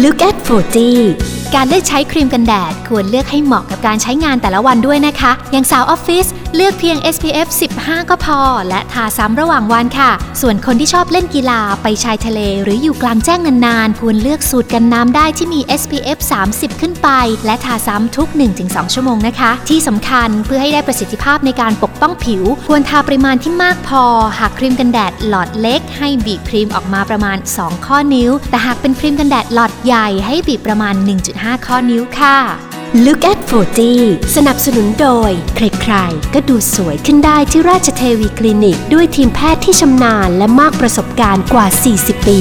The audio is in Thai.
Look at 40 การเลือกใช้ครีมกันแดด ควรเลือกให้เหมาะกับการใช้งานแต่ละวันด้วยนะคะ อย่างสาวออฟฟิศ เลือกเพียง SPF 15 ก็พอ และทาซ้ำระหว่างวันค่ะ ส่วนคนที่ชอบเล่นกีฬาไปชายทะเล หรืออยู่กลางแจ้งนานๆ ควรเลือกสูตรกันน้ำได้ที่มี SPF 30 ขึ้นไป และทาซ้ำทุก 1-2 ชั่วโมงนะคะ ที่สำคัญเพื่อให้ได้ประสิทธิภาพในการปกป้องผิว ควรทาปริมาณที่มากพอ หากครีมกันแดดหลอดเล็ก ให้บีบครีมออกมาประมาณ 2 ข้อนิ้ว แต่หากเป็นครีมกันแดดหลอดใหญ่ให้บีบประมาณ 1.5 ข้อนิ้วค่ะ Look at 40 สนับสนุนโดย ใครๆ ก็ดูสวยขึ้นได้ที่ราชเทวีคลินิก ด้วยทีมแพทย์ที่ชำนาญและมากประสบการณ์กว่า 40 ปี